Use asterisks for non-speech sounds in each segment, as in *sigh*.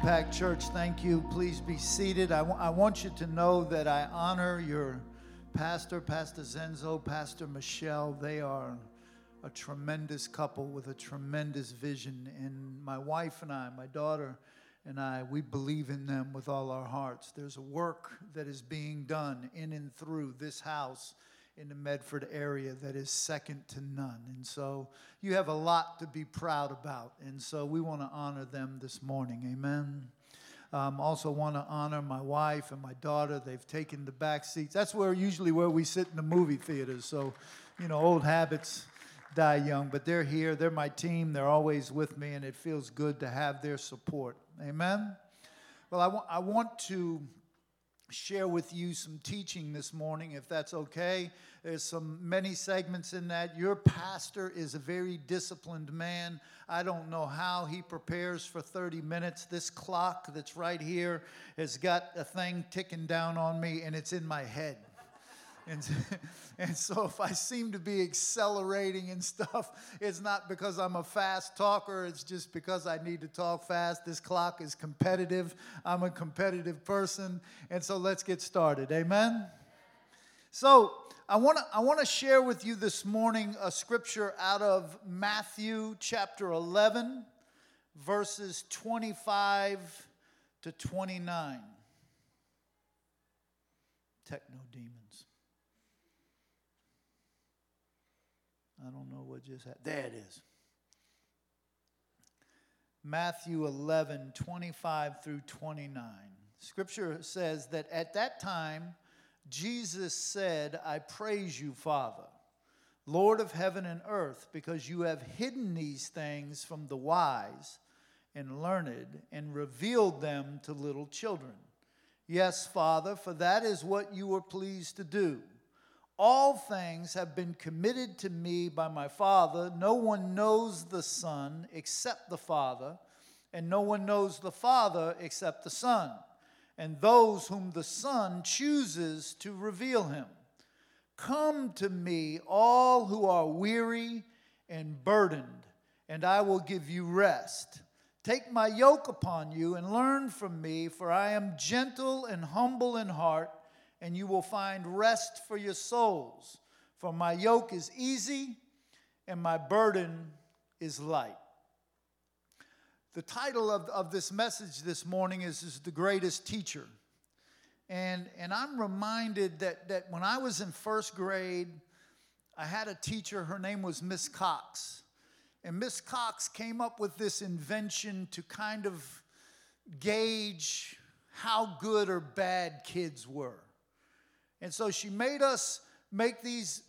Impact Church, thank you. Please be seated. I, w- I want you to know that I honor your pastor, Pastor Zenzo, Pastor Michelle. They are a tremendous couple with a tremendous vision. And my wife and I, my daughter and I, we believe in them with all our hearts. There's a work that is being done in and through this house in the Medford area that is second to none. And so you have a lot to be proud about. And so we want to honor them this morning. Amen. Um, also want to honor my wife and my daughter. They've taken the back seats. That's where usually where we sit in the movie theaters. So, you know, old habits die young, but they're here. They're my team. They're always with me, and it feels good to have their support. Amen. Well, I, wa- I want to share with you some teaching this morning, if that's okay. There's some many segments in that. Your pastor is a very disciplined man. I don't know how he prepares for 30 minutes. This clock that's right here has got a thing ticking down on me, and it's in my head. And, *laughs* and so if I seem to be accelerating and stuff, *laughs* it's not because I'm a fast talker, it's just because I need to talk fast. This clock is competitive. I'm a competitive person. And so let's get started. Amen? So I want to I want to share with you this morning a scripture out of Matthew chapter 11 verses 25 to 29. Techno demons. I don't know what just happened. There it is. Matthew 11, 25 through 29. Scripture says that at that time, Jesus said, I praise you, Father, Lord of heaven and earth, because you have hidden these things from the wise and learned and revealed them to little children. Yes, Father, for that is what you were pleased to do. All things have been committed to me by my Father. No one knows the Son except the Father, and no one knows the Father except the Son, and those whom the Son chooses to reveal him. Come to me, all who are weary and burdened, and I will give you rest. Take my yoke upon you and learn from me, for I am gentle and humble in heart and you will find rest for your souls. For my yoke is easy and my burden is light. The title of, of this message this morning is, is The Greatest Teacher. And, and I'm reminded that, that when I was in first grade, I had a teacher, her name was Miss Cox. And Miss Cox came up with this invention to kind of gauge how good or bad kids were. And so she made us make these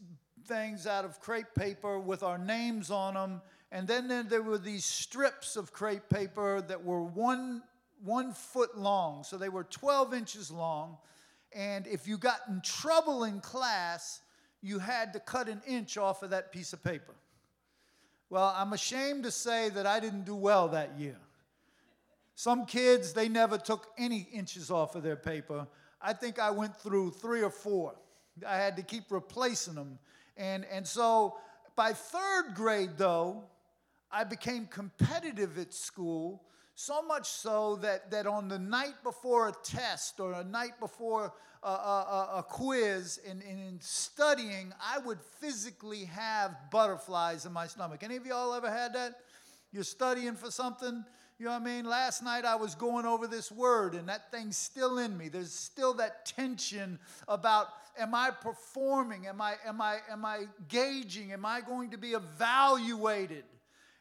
things out of crepe paper with our names on them. And then there were these strips of crepe paper that were one, one foot long. So they were 12 inches long. And if you got in trouble in class, you had to cut an inch off of that piece of paper. Well, I'm ashamed to say that I didn't do well that year. Some kids, they never took any inches off of their paper. I think I went through three or four. I had to keep replacing them. And, and so by third grade, though, I became competitive at school, so much so that, that on the night before a test or a night before a, a, a quiz and, in studying, I would physically have butterflies in my stomach. Any of y'all ever had that? You're studying for something you know what I mean? Last night I was going over this word and that thing's still in me. There's still that tension about am I performing? Am I am I am I gauging? Am I going to be evaluated?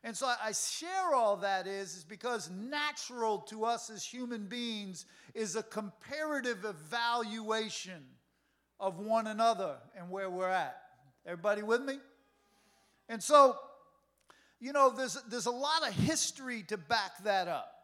And so I share all that is, is because natural to us as human beings is a comparative evaluation of one another and where we're at. Everybody with me? And so you know, there's, there's a lot of history to back that up.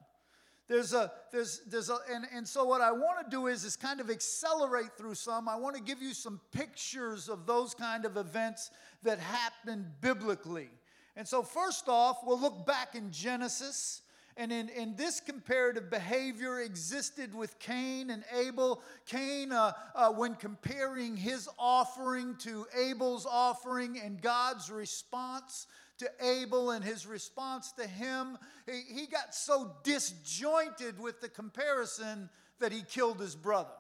There's a, there's, there's a, and, and so what I want to do is, is kind of accelerate through some. I want to give you some pictures of those kind of events that happened biblically. And so, first off, we'll look back in Genesis. And in, in this comparative behavior existed with Cain and Abel. Cain, uh, uh, when comparing his offering to Abel's offering and God's response to Abel and his response to him. He, he got so disjointed with the comparison that he killed his brother.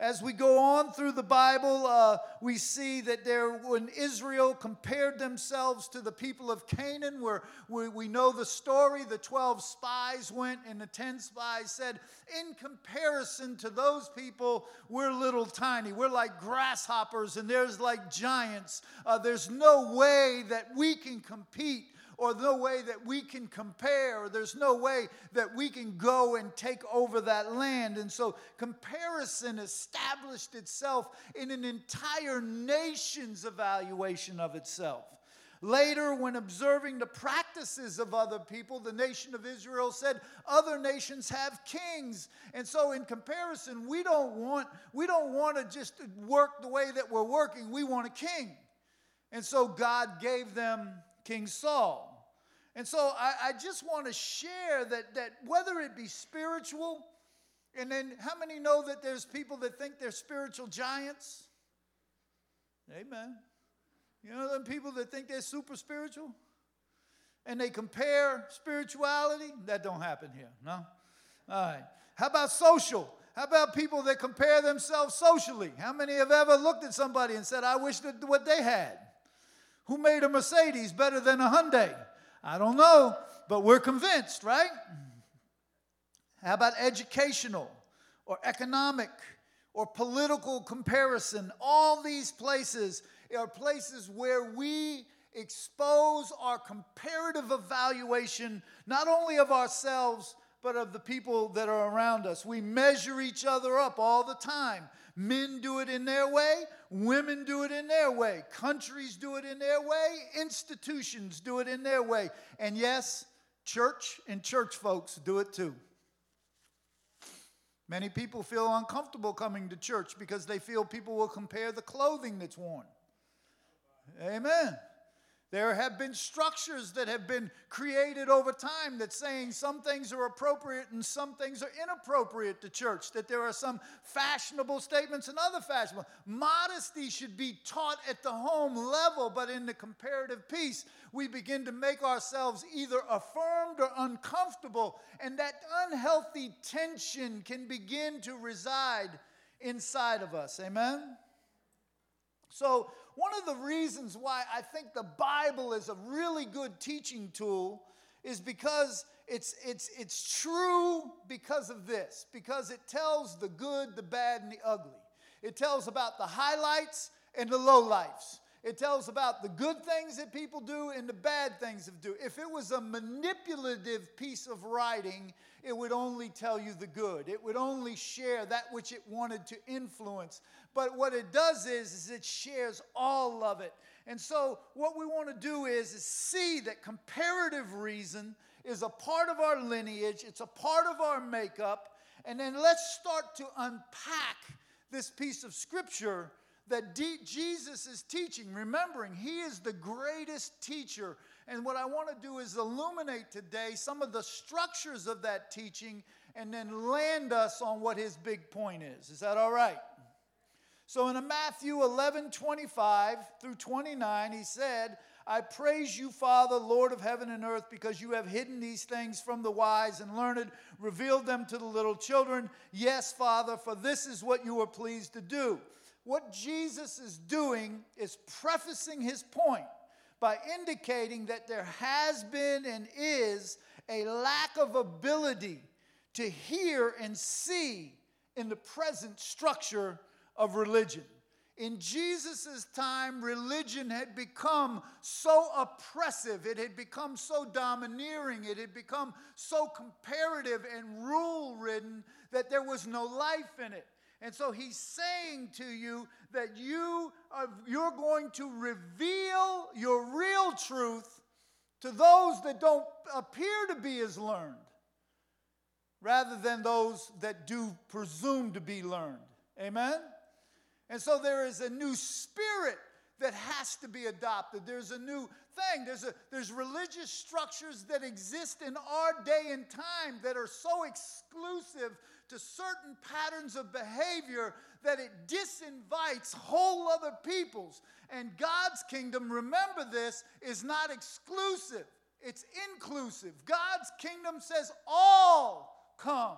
As we go on through the Bible, uh, we see that there, when Israel compared themselves to the people of Canaan, where we, we know the story, the 12 spies went and the 10 spies said, in comparison to those people, we're little tiny. We're like grasshoppers and there's like giants. Uh, there's no way that we can compete or no way that we can compare, or there's no way that we can go and take over that land. And so comparison established itself in an entire nation's evaluation of itself. Later, when observing the practices of other people, the nation of Israel said other nations have kings. And so in comparison, we don't want we don't want to just work the way that we're working. We want a king. And so God gave them King Saul. And so I, I just want to share that, that whether it be spiritual, and then how many know that there's people that think they're spiritual giants? Amen. You know them people that think they're super spiritual? And they compare spirituality? That don't happen here, no? All right. How about social? How about people that compare themselves socially? How many have ever looked at somebody and said, I wish that what they had? Who made a Mercedes better than a Hyundai? I don't know, but we're convinced, right? How about educational or economic or political comparison? All these places are places where we expose our comparative evaluation, not only of ourselves, but of the people that are around us. We measure each other up all the time. Men do it in their way, women do it in their way, countries do it in their way, institutions do it in their way. And yes, church and church folks do it too. Many people feel uncomfortable coming to church because they feel people will compare the clothing that's worn. Amen. There have been structures that have been created over time that saying some things are appropriate and some things are inappropriate to church, that there are some fashionable statements and other fashionable. Modesty should be taught at the home level, but in the comparative piece, we begin to make ourselves either affirmed or uncomfortable, and that unhealthy tension can begin to reside inside of us. Amen? So, one of the reasons why I think the Bible is a really good teaching tool is because it's, it's, it's true because of this, because it tells the good, the bad, and the ugly. It tells about the highlights and the lowlights. It tells about the good things that people do and the bad things that do. If it was a manipulative piece of writing, it would only tell you the good. It would only share that which it wanted to influence. But what it does is, is it shares all of it. And so what we want to do is, is see that comparative reason is a part of our lineage, it's a part of our makeup. And then let's start to unpack this piece of scripture that Jesus is teaching, remembering he is the greatest teacher. And what I want to do is illuminate today some of the structures of that teaching and then land us on what his big point is. Is that all right? So in Matthew 11 25 through 29, he said, I praise you, Father, Lord of heaven and earth, because you have hidden these things from the wise and learned, revealed them to the little children. Yes, Father, for this is what you were pleased to do. What Jesus is doing is prefacing his point by indicating that there has been and is a lack of ability to hear and see in the present structure of religion. In Jesus' time, religion had become so oppressive, it had become so domineering, it had become so comparative and rule ridden that there was no life in it. And so he's saying to you that you are, you're going to reveal your real truth to those that don't appear to be as learned, rather than those that do presume to be learned. Amen? And so there is a new spirit that has to be adopted. There's a new thing. There's, a, there's religious structures that exist in our day and time that are so exclusive to certain patterns of behavior that it disinvites whole other peoples. And God's kingdom, remember this, is not exclusive, it's inclusive. God's kingdom says, all come.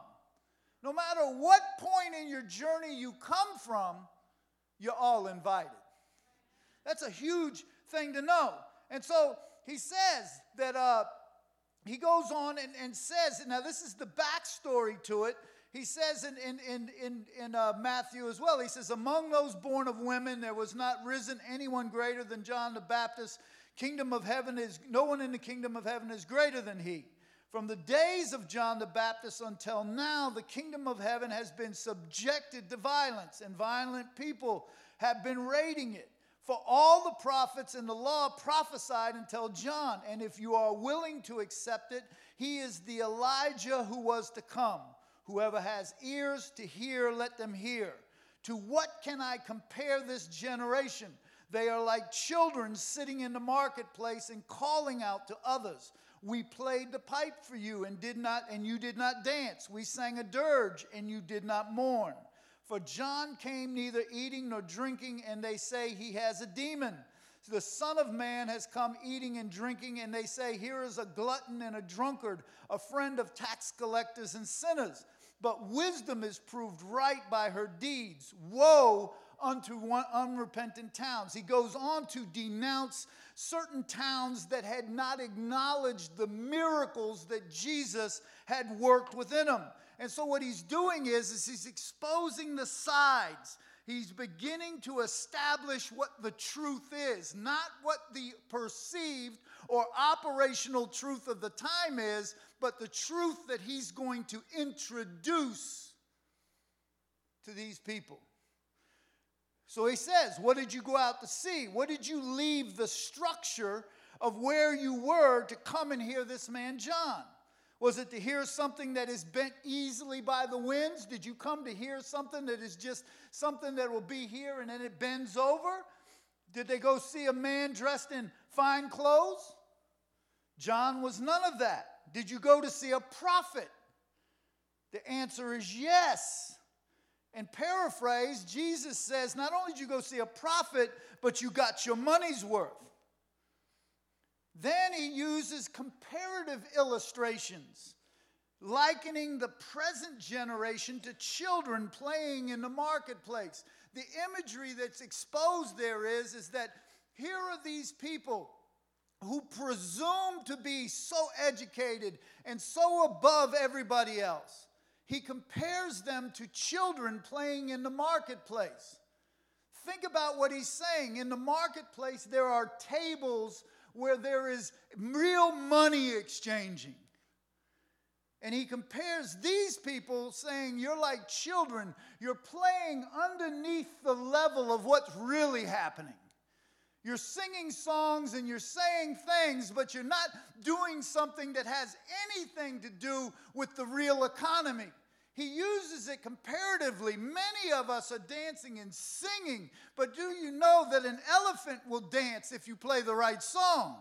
No matter what point in your journey you come from, you're all invited. That's a huge thing to know. And so he says that uh, he goes on and, and says, now this is the backstory to it. He says in, in, in, in, in uh, Matthew as well, he says, Among those born of women, there was not risen anyone greater than John the Baptist. Kingdom of heaven is, no one in the kingdom of heaven is greater than he. From the days of John the Baptist until now, the kingdom of heaven has been subjected to violence, and violent people have been raiding it. For all the prophets and the law prophesied until John. And if you are willing to accept it, he is the Elijah who was to come. Whoever has ears to hear, let them hear. To what can I compare this generation? They are like children sitting in the marketplace and calling out to others. We played the pipe for you and did not and you did not dance. We sang a dirge and you did not mourn. For John came neither eating nor drinking, and they say he has a demon. The Son of Man has come eating and drinking, and they say, Here is a glutton and a drunkard, a friend of tax collectors and sinners. But wisdom is proved right by her deeds. Woe unto unrepentant towns. He goes on to denounce certain towns that had not acknowledged the miracles that Jesus had worked within them. And so what he's doing is, is he's exposing the sides. He's beginning to establish what the truth is, not what the perceived or operational truth of the time is, but the truth that he's going to introduce to these people. So he says, What did you go out to see? What did you leave the structure of where you were to come and hear this man, John? Was it to hear something that is bent easily by the winds? Did you come to hear something that is just something that will be here and then it bends over? Did they go see a man dressed in fine clothes? John was none of that. Did you go to see a prophet? The answer is yes. And paraphrase, Jesus says, not only did you go see a prophet, but you got your money's worth. Then he uses comparative illustrations, likening the present generation to children playing in the marketplace. The imagery that's exposed there is, is that here are these people who presume to be so educated and so above everybody else. He compares them to children playing in the marketplace. Think about what he's saying. In the marketplace, there are tables where there is real money exchanging. And he compares these people, saying, You're like children. You're playing underneath the level of what's really happening. You're singing songs and you're saying things, but you're not doing something that has anything to do with the real economy. He uses it comparatively. Many of us are dancing and singing, but do you know that an elephant will dance if you play the right song?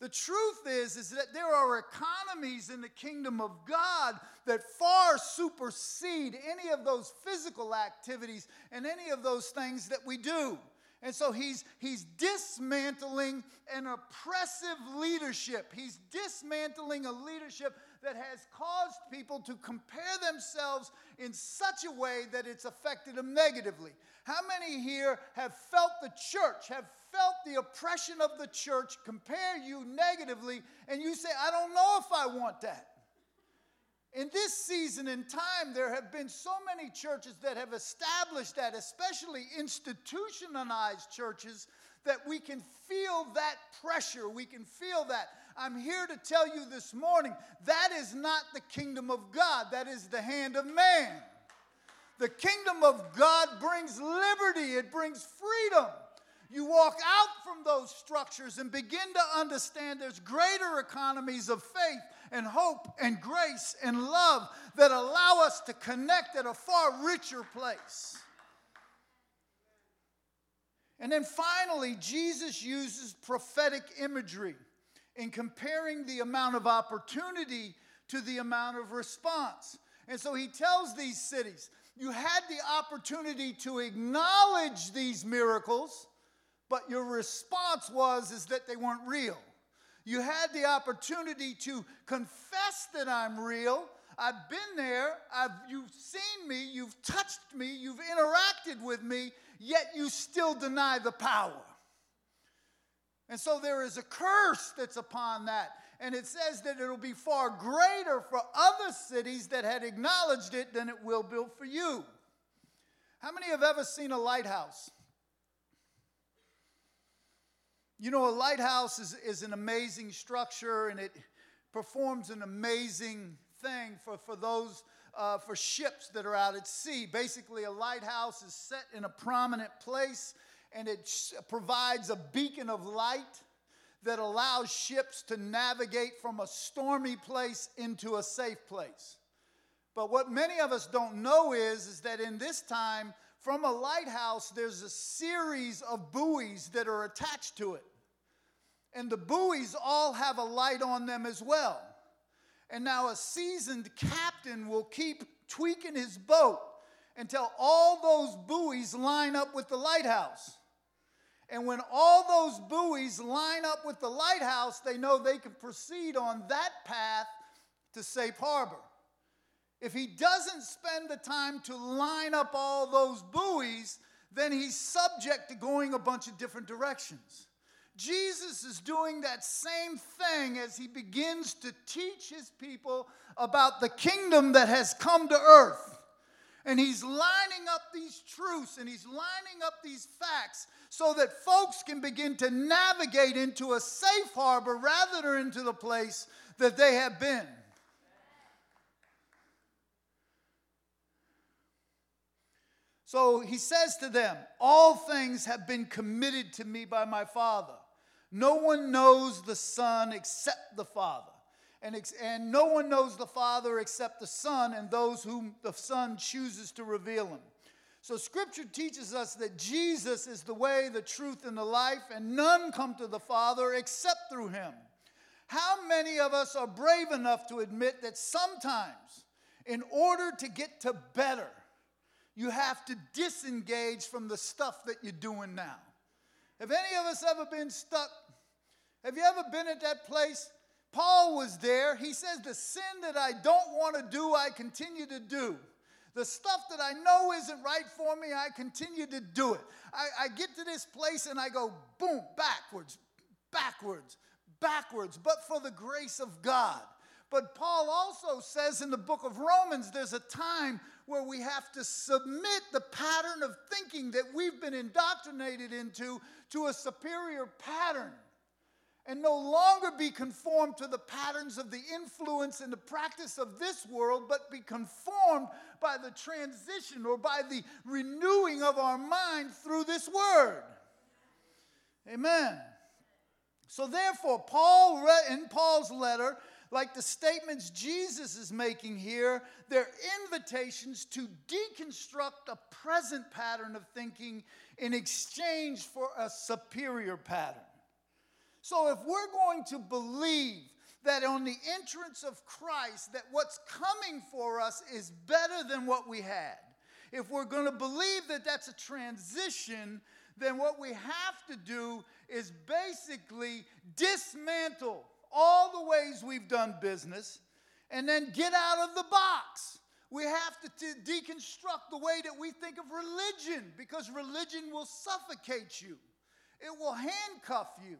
The truth is, is that there are economies in the kingdom of God that far supersede any of those physical activities and any of those things that we do. And so he's, he's dismantling an oppressive leadership. He's dismantling a leadership that has caused people to compare themselves in such a way that it's affected them negatively. How many here have felt the church, have felt the oppression of the church compare you negatively, and you say, I don't know if I want that? In this season and time, there have been so many churches that have established that, especially institutionalized churches, that we can feel that pressure. We can feel that. I'm here to tell you this morning that is not the kingdom of God, that is the hand of man. The kingdom of God brings liberty, it brings freedom. You walk out from those structures and begin to understand there's greater economies of faith and hope and grace and love that allow us to connect at a far richer place. And then finally, Jesus uses prophetic imagery in comparing the amount of opportunity to the amount of response. And so he tells these cities, you had the opportunity to acknowledge these miracles, but your response was is that they weren't real. You had the opportunity to confess that I'm real. I've been there. I've, you've seen me. You've touched me. You've interacted with me, yet you still deny the power. And so there is a curse that's upon that. And it says that it'll be far greater for other cities that had acknowledged it than it will be for you. How many have ever seen a lighthouse? You know, a lighthouse is, is an amazing structure and it performs an amazing thing for, for those, uh, for ships that are out at sea. Basically, a lighthouse is set in a prominent place and it sh- provides a beacon of light that allows ships to navigate from a stormy place into a safe place. But what many of us don't know is, is that in this time, from a lighthouse, there's a series of buoys that are attached to it. And the buoys all have a light on them as well. And now a seasoned captain will keep tweaking his boat until all those buoys line up with the lighthouse. And when all those buoys line up with the lighthouse, they know they can proceed on that path to safe harbor. If he doesn't spend the time to line up all those buoys, then he's subject to going a bunch of different directions. Jesus is doing that same thing as he begins to teach his people about the kingdom that has come to earth. And he's lining up these truths and he's lining up these facts so that folks can begin to navigate into a safe harbor rather than into the place that they have been. So he says to them, All things have been committed to me by my Father. No one knows the Son except the Father and, and no one knows the Father except the Son and those whom the Son chooses to reveal him. So, Scripture teaches us that Jesus is the way, the truth, and the life, and none come to the Father except through him. How many of us are brave enough to admit that sometimes, in order to get to better, you have to disengage from the stuff that you're doing now? Have any of us ever been stuck? Have you ever been at that place Paul was there. He says, The sin that I don't want to do, I continue to do. The stuff that I know isn't right for me, I continue to do it. I, I get to this place and I go, boom, backwards, backwards, backwards, but for the grace of God. But Paul also says in the book of Romans, there's a time where we have to submit the pattern of thinking that we've been indoctrinated into to a superior pattern and no longer be conformed to the patterns of the influence and the practice of this world, but be conformed by the transition or by the renewing of our mind through this word. Amen. So, therefore, Paul, in Paul's letter, like the statements Jesus is making here, they're invitations to deconstruct a present pattern of thinking in exchange for a superior pattern. So if we're going to believe that on the entrance of Christ that what's coming for us is better than what we had, if we're going to believe that that's a transition, then what we have to do is basically dismantle all the ways we've done business and then get out of the box. We have to t- deconstruct the way that we think of religion because religion will suffocate you, it will handcuff you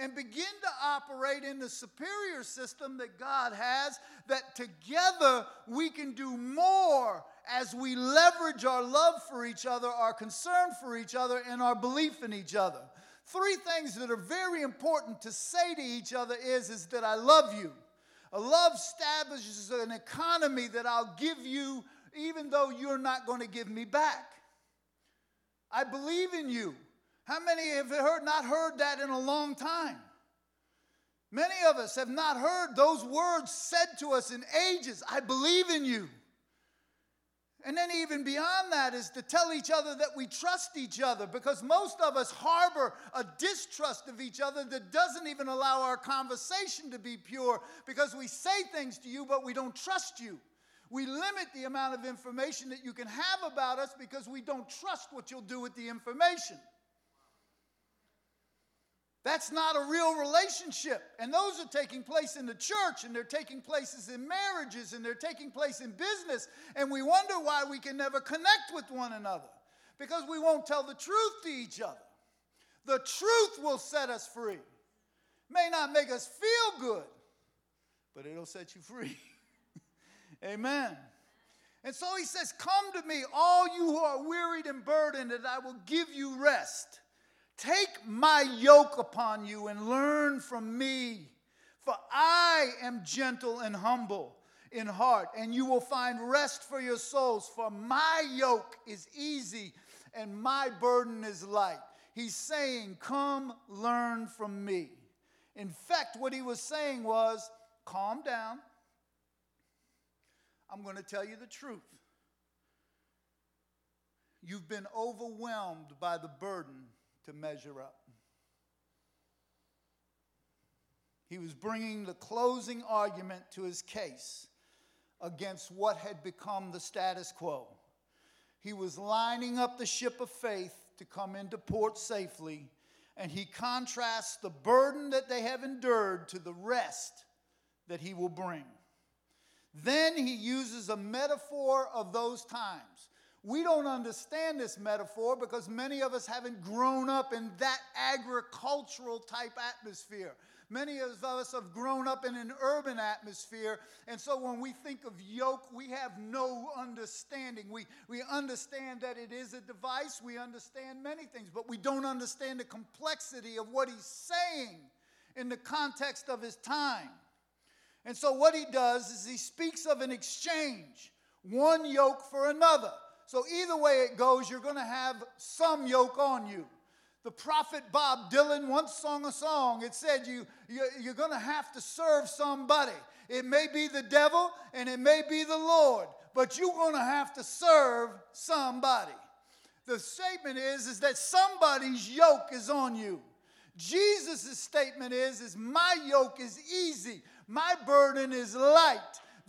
and begin to operate in the superior system that God has, that together we can do more as we leverage our love for each other, our concern for each other, and our belief in each other. Three things that are very important to say to each other is, is that I love you. A love establishes an economy that I'll give you even though you're not going to give me back. I believe in you. How many have heard, not heard that in a long time? Many of us have not heard those words said to us in ages I believe in you. And then, even beyond that, is to tell each other that we trust each other because most of us harbor a distrust of each other that doesn't even allow our conversation to be pure because we say things to you, but we don't trust you. We limit the amount of information that you can have about us because we don't trust what you'll do with the information. That's not a real relationship. And those are taking place in the church, and they're taking places in marriages, and they're taking place in business. And we wonder why we can never connect with one another because we won't tell the truth to each other. The truth will set us free. May not make us feel good, but it'll set you free. *laughs* Amen. And so he says, Come to me, all you who are wearied and burdened, and I will give you rest. Take my yoke upon you and learn from me, for I am gentle and humble in heart, and you will find rest for your souls. For my yoke is easy and my burden is light. He's saying, Come learn from me. In fact, what he was saying was, Calm down. I'm going to tell you the truth. You've been overwhelmed by the burden to measure up. He was bringing the closing argument to his case against what had become the status quo. He was lining up the ship of faith to come into port safely, and he contrasts the burden that they have endured to the rest that he will bring. Then he uses a metaphor of those times. We don't understand this metaphor because many of us haven't grown up in that agricultural type atmosphere. Many of us have grown up in an urban atmosphere, and so when we think of yoke, we have no understanding. We, we understand that it is a device, we understand many things, but we don't understand the complexity of what he's saying in the context of his time. And so, what he does is he speaks of an exchange, one yoke for another. So, either way it goes, you're going to have some yoke on you. The prophet Bob Dylan once sung a song. It said, you, you, You're going to have to serve somebody. It may be the devil and it may be the Lord, but you're going to have to serve somebody. The statement is, is that somebody's yoke is on you. Jesus' statement is, is my yoke is easy, my burden is light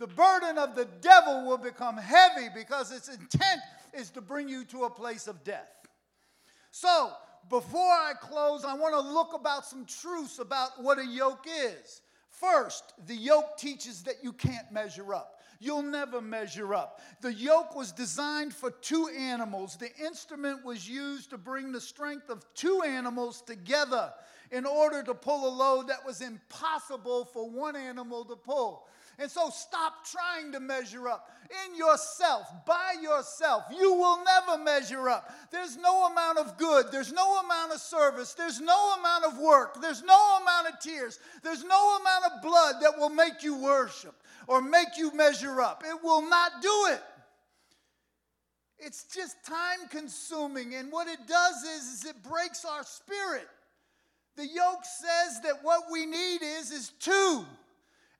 the burden of the devil will become heavy because its intent is to bring you to a place of death. So, before I close, I want to look about some truths about what a yoke is. First, the yoke teaches that you can't measure up. You'll never measure up. The yoke was designed for two animals. The instrument was used to bring the strength of two animals together in order to pull a load that was impossible for one animal to pull. And so stop trying to measure up in yourself, by yourself. You will never measure up. There's no amount of good, there's no amount of service, there's no amount of work, there's no amount of tears, there's no amount of blood that will make you worship or make you measure up. It will not do it. It's just time consuming. And what it does is, is it breaks our spirit. The yoke says that what we need is is two.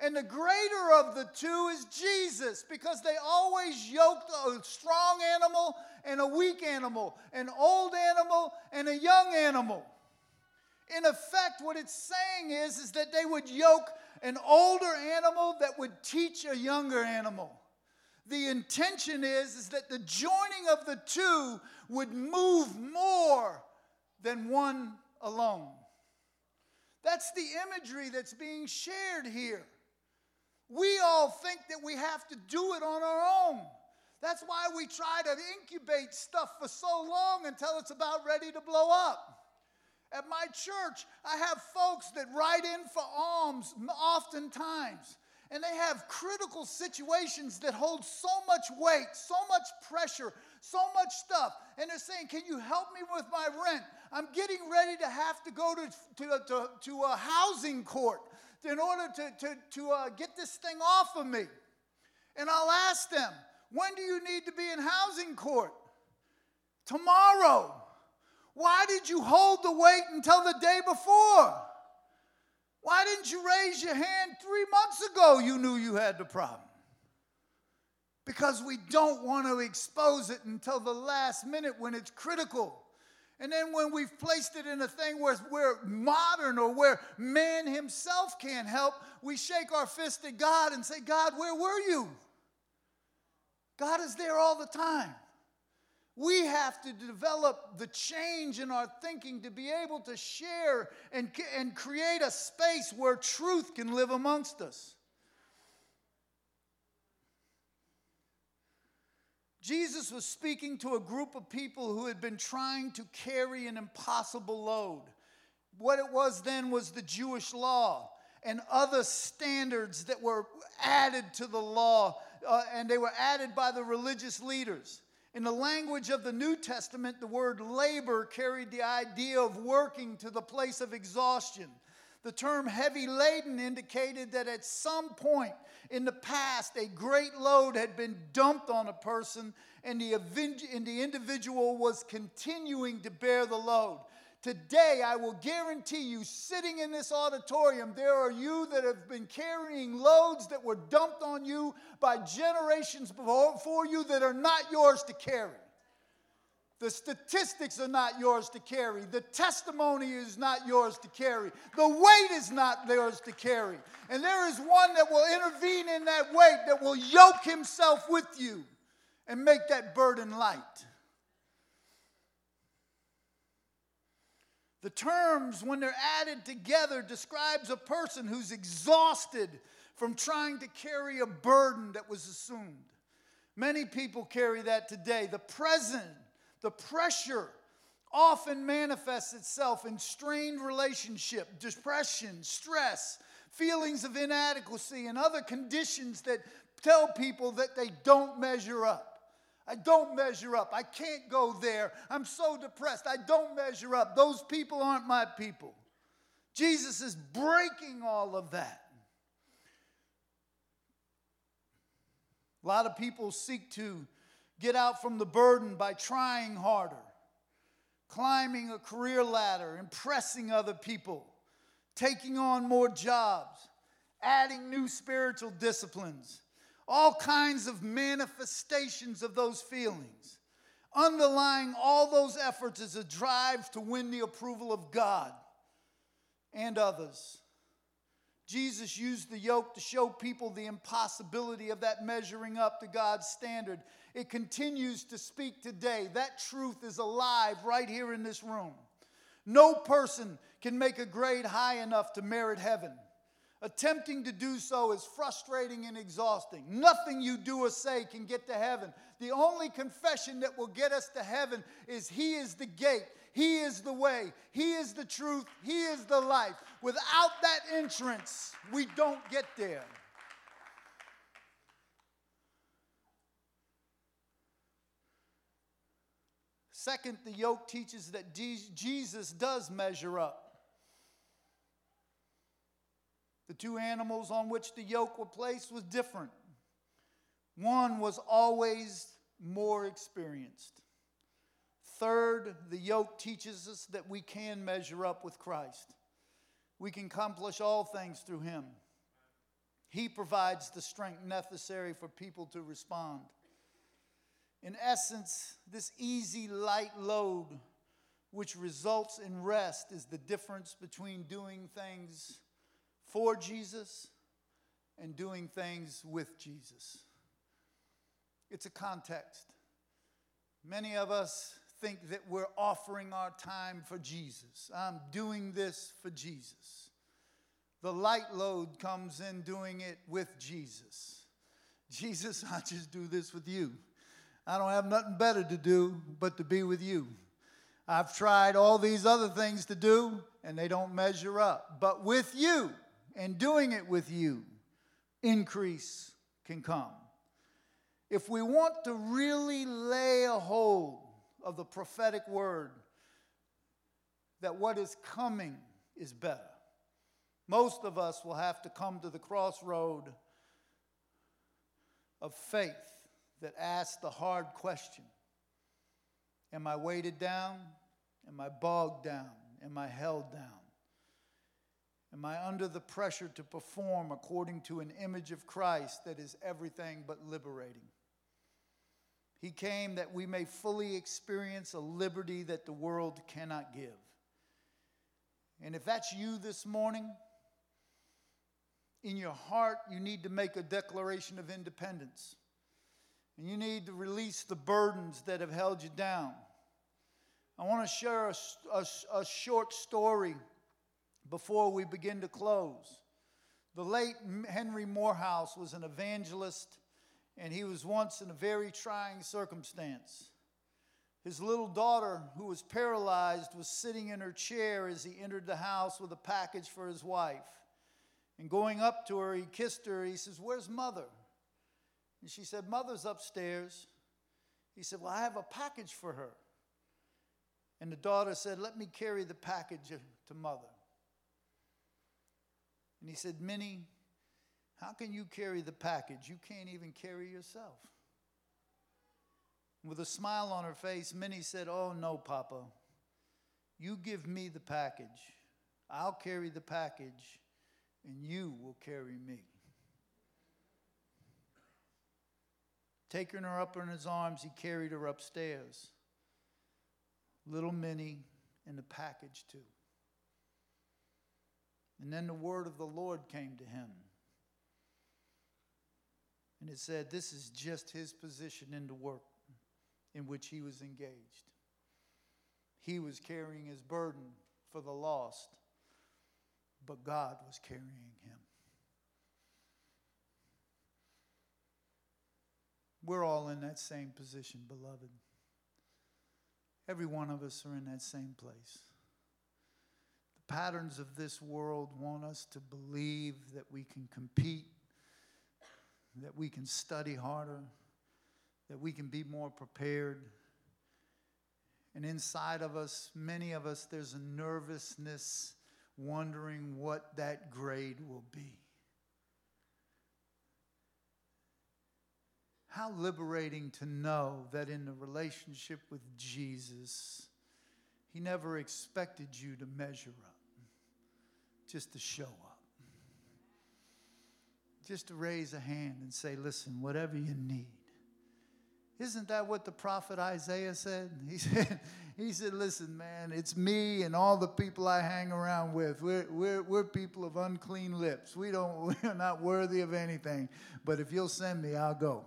And the greater of the two is Jesus because they always yoked a strong animal and a weak animal, an old animal and a young animal. In effect, what it's saying is, is that they would yoke an older animal that would teach a younger animal. The intention is, is that the joining of the two would move more than one alone. That's the imagery that's being shared here. We all think that we have to do it on our own. That's why we try to incubate stuff for so long until it's about ready to blow up. At my church, I have folks that write in for alms oftentimes, and they have critical situations that hold so much weight, so much pressure, so much stuff. And they're saying, Can you help me with my rent? I'm getting ready to have to go to, to, to, to a housing court in order to, to, to uh, get this thing off of me. And I'll ask them, when do you need to be in housing court? Tomorrow. Why did you hold the weight until the day before? Why didn't you raise your hand three months ago? You knew you had the problem. Because we don't want to expose it until the last minute when it's critical. And then when we've placed it in a thing where we're modern or where man himself can't help, we shake our fist at God and say, God, where were you? God is there all the time. We have to develop the change in our thinking to be able to share and, and create a space where truth can live amongst us. Jesus was speaking to a group of people who had been trying to carry an impossible load. What it was then was the Jewish law and other standards that were added to the law, uh, and they were added by the religious leaders. In the language of the New Testament, the word labor carried the idea of working to the place of exhaustion. The term heavy laden indicated that at some point in the past, a great load had been dumped on a person, and the, and the individual was continuing to bear the load. Today, I will guarantee you, sitting in this auditorium, there are you that have been carrying loads that were dumped on you by generations before you that are not yours to carry. The statistics are not yours to carry. The testimony is not yours to carry. The weight is not yours to carry. And there is one that will intervene in that weight, that will yoke himself with you and make that burden light. The terms, when they're added together, describes a person who's exhausted from trying to carry a burden that was assumed. Many people carry that today. The present, the pressure often manifests itself in strained relationship, depression, stress, feelings of inadequacy, and other conditions that tell people that they don't measure up. I don't measure up. I can't go there. I'm so depressed. I don't measure up. Those people aren't my people. Jesus is breaking all of that. A lot of people seek to get out from the burden by trying harder, climbing a career ladder, impressing other people, taking on more jobs, adding new spiritual disciplines all kinds of manifestations of those feelings. Underlying all those efforts is a drive to win the approval of God and others. Jesus used the yoke to show people the impossibility of that measuring up to God's standard. It continues to speak today. That truth is alive right here in this room. No person can make a grade high enough to merit heaven. Attempting to do so is frustrating and exhausting. Nothing you do or say can get to heaven. The only confession that will get us to heaven is He is the gate, He is the way, He is the truth, He is the life. Without that entrance, we don't get there. Second, the yoke teaches that Jesus does measure up. The two animals on which the yoke were placed was different. One was always more experienced. Third, the yoke teaches us that we can measure up with Christ. We can accomplish all things through Him. He provides the strength necessary for people to respond. In essence, this easy, light load, which results in rest, is the difference between doing things for Jesus and doing things with Jesus. It's a context. Many of us think that we're offering our time for Jesus. I'm doing this for Jesus. The light load comes in doing it with Jesus. Jesus, *laughs* I just do this with you. I don't have nothing better to do but to be with you. I've tried all these other things to do, and they don't measure up. But with you, and doing it with you, increase can come. If we want to really lay a hold of the prophetic word that what is coming is better, most of us will have to come to the crossroad of faith that asks the hard question Am I weighted down? Am I bogged down? Am I held down? Am I under the pressure to perform according to an image of Christ that is everything but liberating? He came that we may fully experience a liberty that the world cannot give. And if that's you this morning, in your heart, you need to make a declaration of independence. and you need to release the burdens that have held you down. I want to share a, a, a short story before we begin to close. The late Henry Moorhouse was an evangelist, and he was once in a very trying circumstance. His little daughter, who was paralyzed, was sitting in her chair as he entered the house with a package for his wife. And going up to her, he kissed her. He says, Where's mother? And she said, Mother's upstairs. He said, Well, I have a package for her. And the daughter said, Let me carry the package to mother. And he said, Minnie, how can you carry the package? You can't even carry yourself. With a smile on her face, Minnie said, Oh, no, Papa. You give me the package. I'll carry the package, and you will carry me. Taking her up in his arms, he carried her upstairs. Little Minnie and the package, too. And then the word of the Lord came to him. And it said, This is just his position in the work in which he was engaged. He was carrying his burden for the lost, but God was carrying him. We're all in that same position, beloved. Every one of us are in that same place. Patterns of this world want us to believe that we can compete, that we can study harder, that we can be more prepared. And inside of us, many of us, there's a nervousness wondering what that grade will be. How liberating to know that in the relationship with Jesus, He never expected you to measure up, just to show up. Just to raise a hand and say, listen, whatever you need. Isn't that what the prophet Isaiah said? *laughs* He said, he said, listen, man, it's me and all the people I hang around with. We're, we're, we're people of unclean lips. We don't, *laughs* we're not worthy of anything. But if you'll send me, I'll go.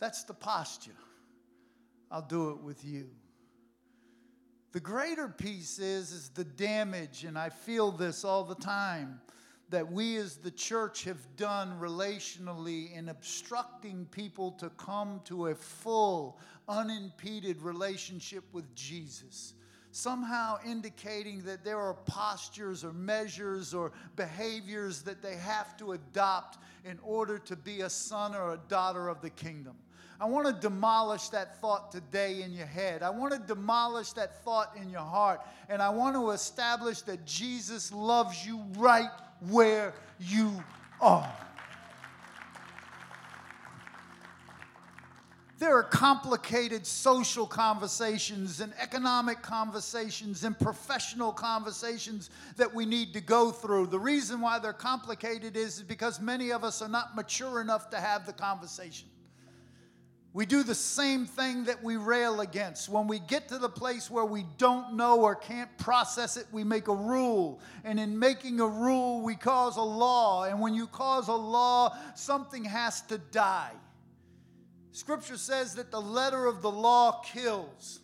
That's the posture. I'll do it with you. The greater piece is, is the damage, and I feel this all the time, that we as the church have done relationally in obstructing people to come to a full, unimpeded relationship with Jesus somehow indicating that there are postures or measures or behaviors that they have to adopt in order to be a son or a daughter of the kingdom. I want to demolish that thought today in your head. I want to demolish that thought in your heart. And I want to establish that Jesus loves you right where you are. There are complicated social conversations and economic conversations and professional conversations that we need to go through. The reason why they're complicated is because many of us are not mature enough to have the conversation. We do the same thing that we rail against. When we get to the place where we don't know or can't process it, we make a rule. And in making a rule, we cause a law. And when you cause a law, something has to die. Scripture says that the letter of the law kills,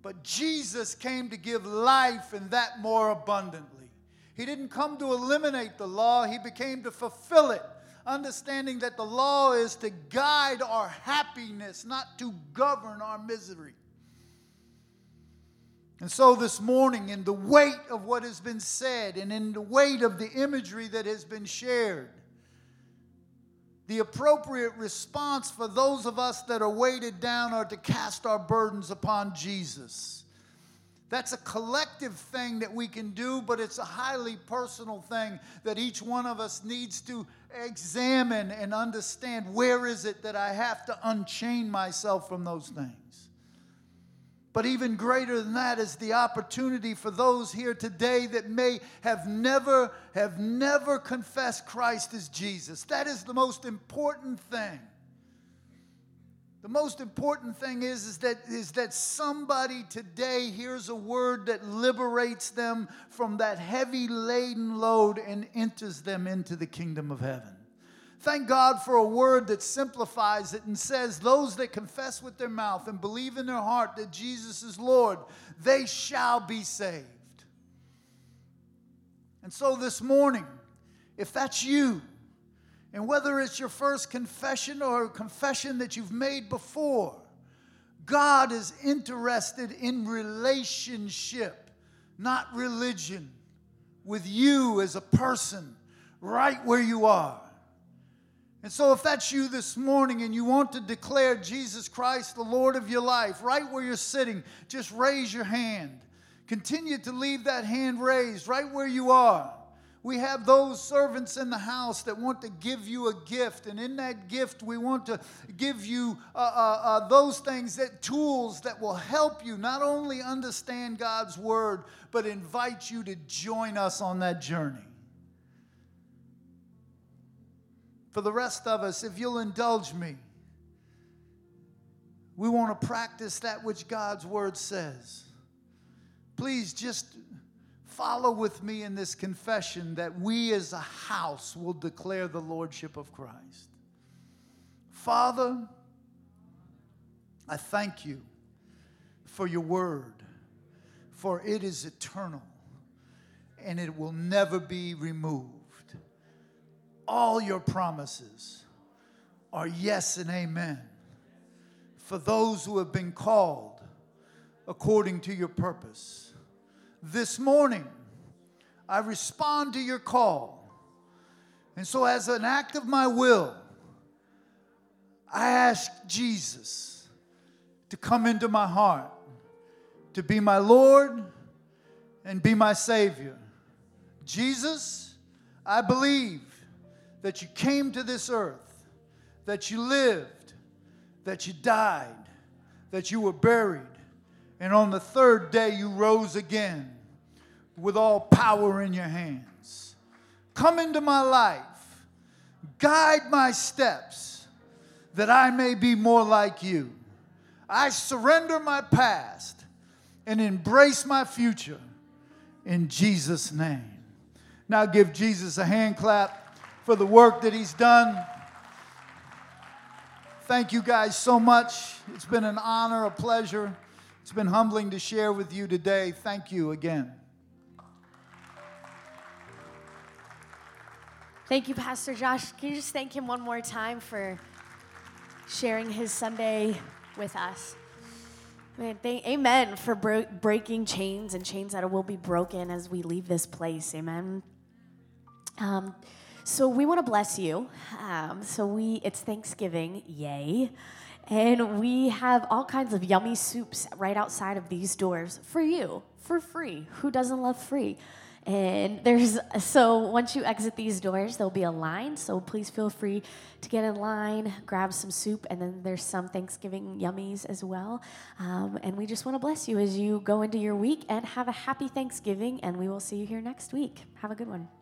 but Jesus came to give life and that more abundantly. He didn't come to eliminate the law, He became to fulfill it understanding that the law is to guide our happiness, not to govern our misery. And so this morning, in the weight of what has been said and in the weight of the imagery that has been shared, the appropriate response for those of us that are weighted down are to cast our burdens upon Jesus. That's a collective thing that we can do, but it's a highly personal thing that each one of us needs to examine and understand where is it that I have to unchain myself from those things. But even greater than that is the opportunity for those here today that may have never have never confessed Christ as Jesus. That is the most important thing. The most important thing is, is, that, is that somebody today hears a word that liberates them from that heavy laden load and enters them into the kingdom of heaven. Thank God for a word that simplifies it and says, Those that confess with their mouth and believe in their heart that Jesus is Lord, they shall be saved. And so this morning, if that's you, and whether it's your first confession or a confession that you've made before, God is interested in relationship, not religion, with you as a person right where you are. And so, if that's you this morning and you want to declare Jesus Christ the Lord of your life, right where you're sitting, just raise your hand. Continue to leave that hand raised right where you are. We have those servants in the house that want to give you a gift, and in that gift, we want to give you uh, uh, uh, those things that tools that will help you not only understand God's word, but invite you to join us on that journey. For the rest of us, if you'll indulge me, we want to practice that which God's word says. Please just follow with me in this confession that we as a house will declare the lordship of Christ. Father, I thank you for your word, for it is eternal and it will never be removed all your promises are yes and amen for those who have been called according to your purpose. This morning, I respond to your call. And so, as an act of my will, I ask Jesus to come into my heart, to be my Lord and be my Savior. Jesus, I believe that you came to this earth, that you lived, that you died, that you were buried, and on the third day you rose again with all power in your hands. Come into my life, guide my steps, that I may be more like you. I surrender my past and embrace my future in Jesus' name. Now give Jesus a hand clap for the work that he's done. Thank you guys so much. It's been an honor, a pleasure. It's been humbling to share with you today. Thank you again. Thank you, Pastor Josh. Can you just thank him one more time for sharing his Sunday with us? Man, thank, amen for bro- breaking chains and chains that will be broken as we leave this place. Amen. Um, so we want to bless you. Um, so we it's Thanksgiving, yay. And we have all kinds of yummy soups right outside of these doors for you, for free. Who doesn't love free? And there's so once you exit these doors, there'll be a line. So please feel free to get in line, grab some soup, and then there's some Thanksgiving yummies as well. Um, and we just want to bless you as you go into your week and have a happy Thanksgiving. And we will see you here next week. Have a good one.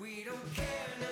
We don't care now.